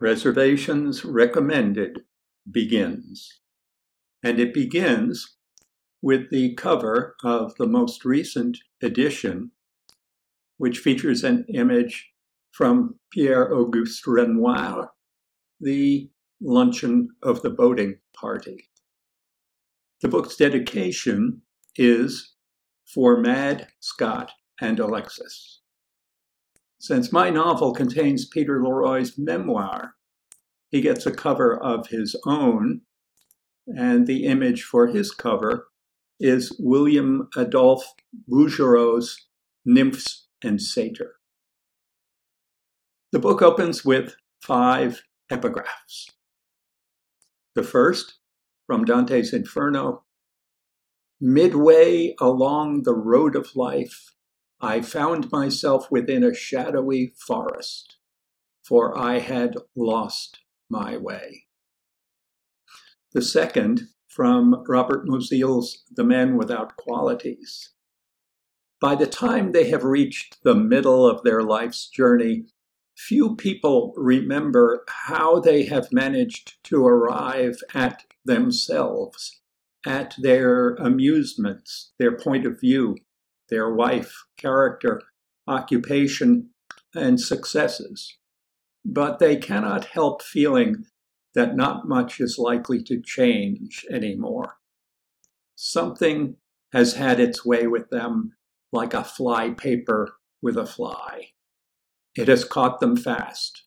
Reservations Recommended begins. And it begins with the cover of the most recent edition, which features an image from Pierre Auguste Renoir, the luncheon of the boating party. The book's dedication is for Mad, Scott, and Alexis. Since my novel contains Peter Leroy's memoir, he gets a cover of his own, and the image for his cover is William Adolphe Bouguereau's Nymphs and Satyr. The book opens with five epigraphs. The first, from Dante's Inferno Midway along the road of life, I found myself within a shadowy forest, for I had lost my way. The second, from Robert Musil's The Men Without Qualities. By the time they have reached the middle of their life's journey, few people remember how they have managed to arrive at themselves, at their amusements, their point of view, their wife, character, occupation, and successes. But they cannot help feeling that not much is likely to change anymore. Something has had its way with them like a fly paper with a fly. It has caught them fast,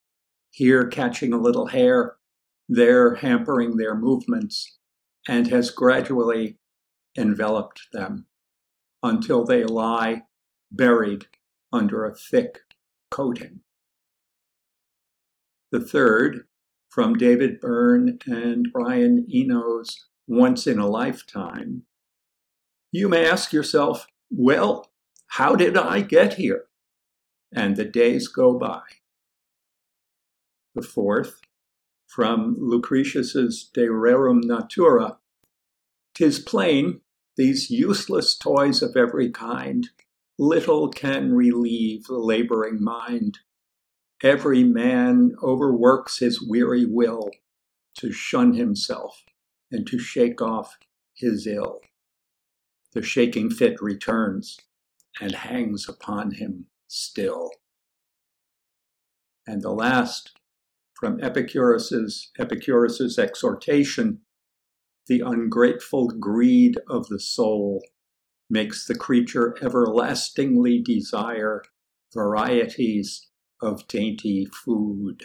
here catching a little hair, there hampering their movements, and has gradually enveloped them until they lie buried under a thick coating. The third, from David Byrne and Brian Eno's Once in a Lifetime, you may ask yourself, well, how did I get here? And the days go by. The fourth, from Lucretius's De Rerum Natura, tis plain these useless toys of every kind little can relieve the laboring mind. Every man overworks his weary will to shun himself and to shake off his ill. The shaking fit returns and hangs upon him still. And the last, from Epicurus's, Epicurus's exhortation, the ungrateful greed of the soul makes the creature everlastingly desire varieties of dainty food.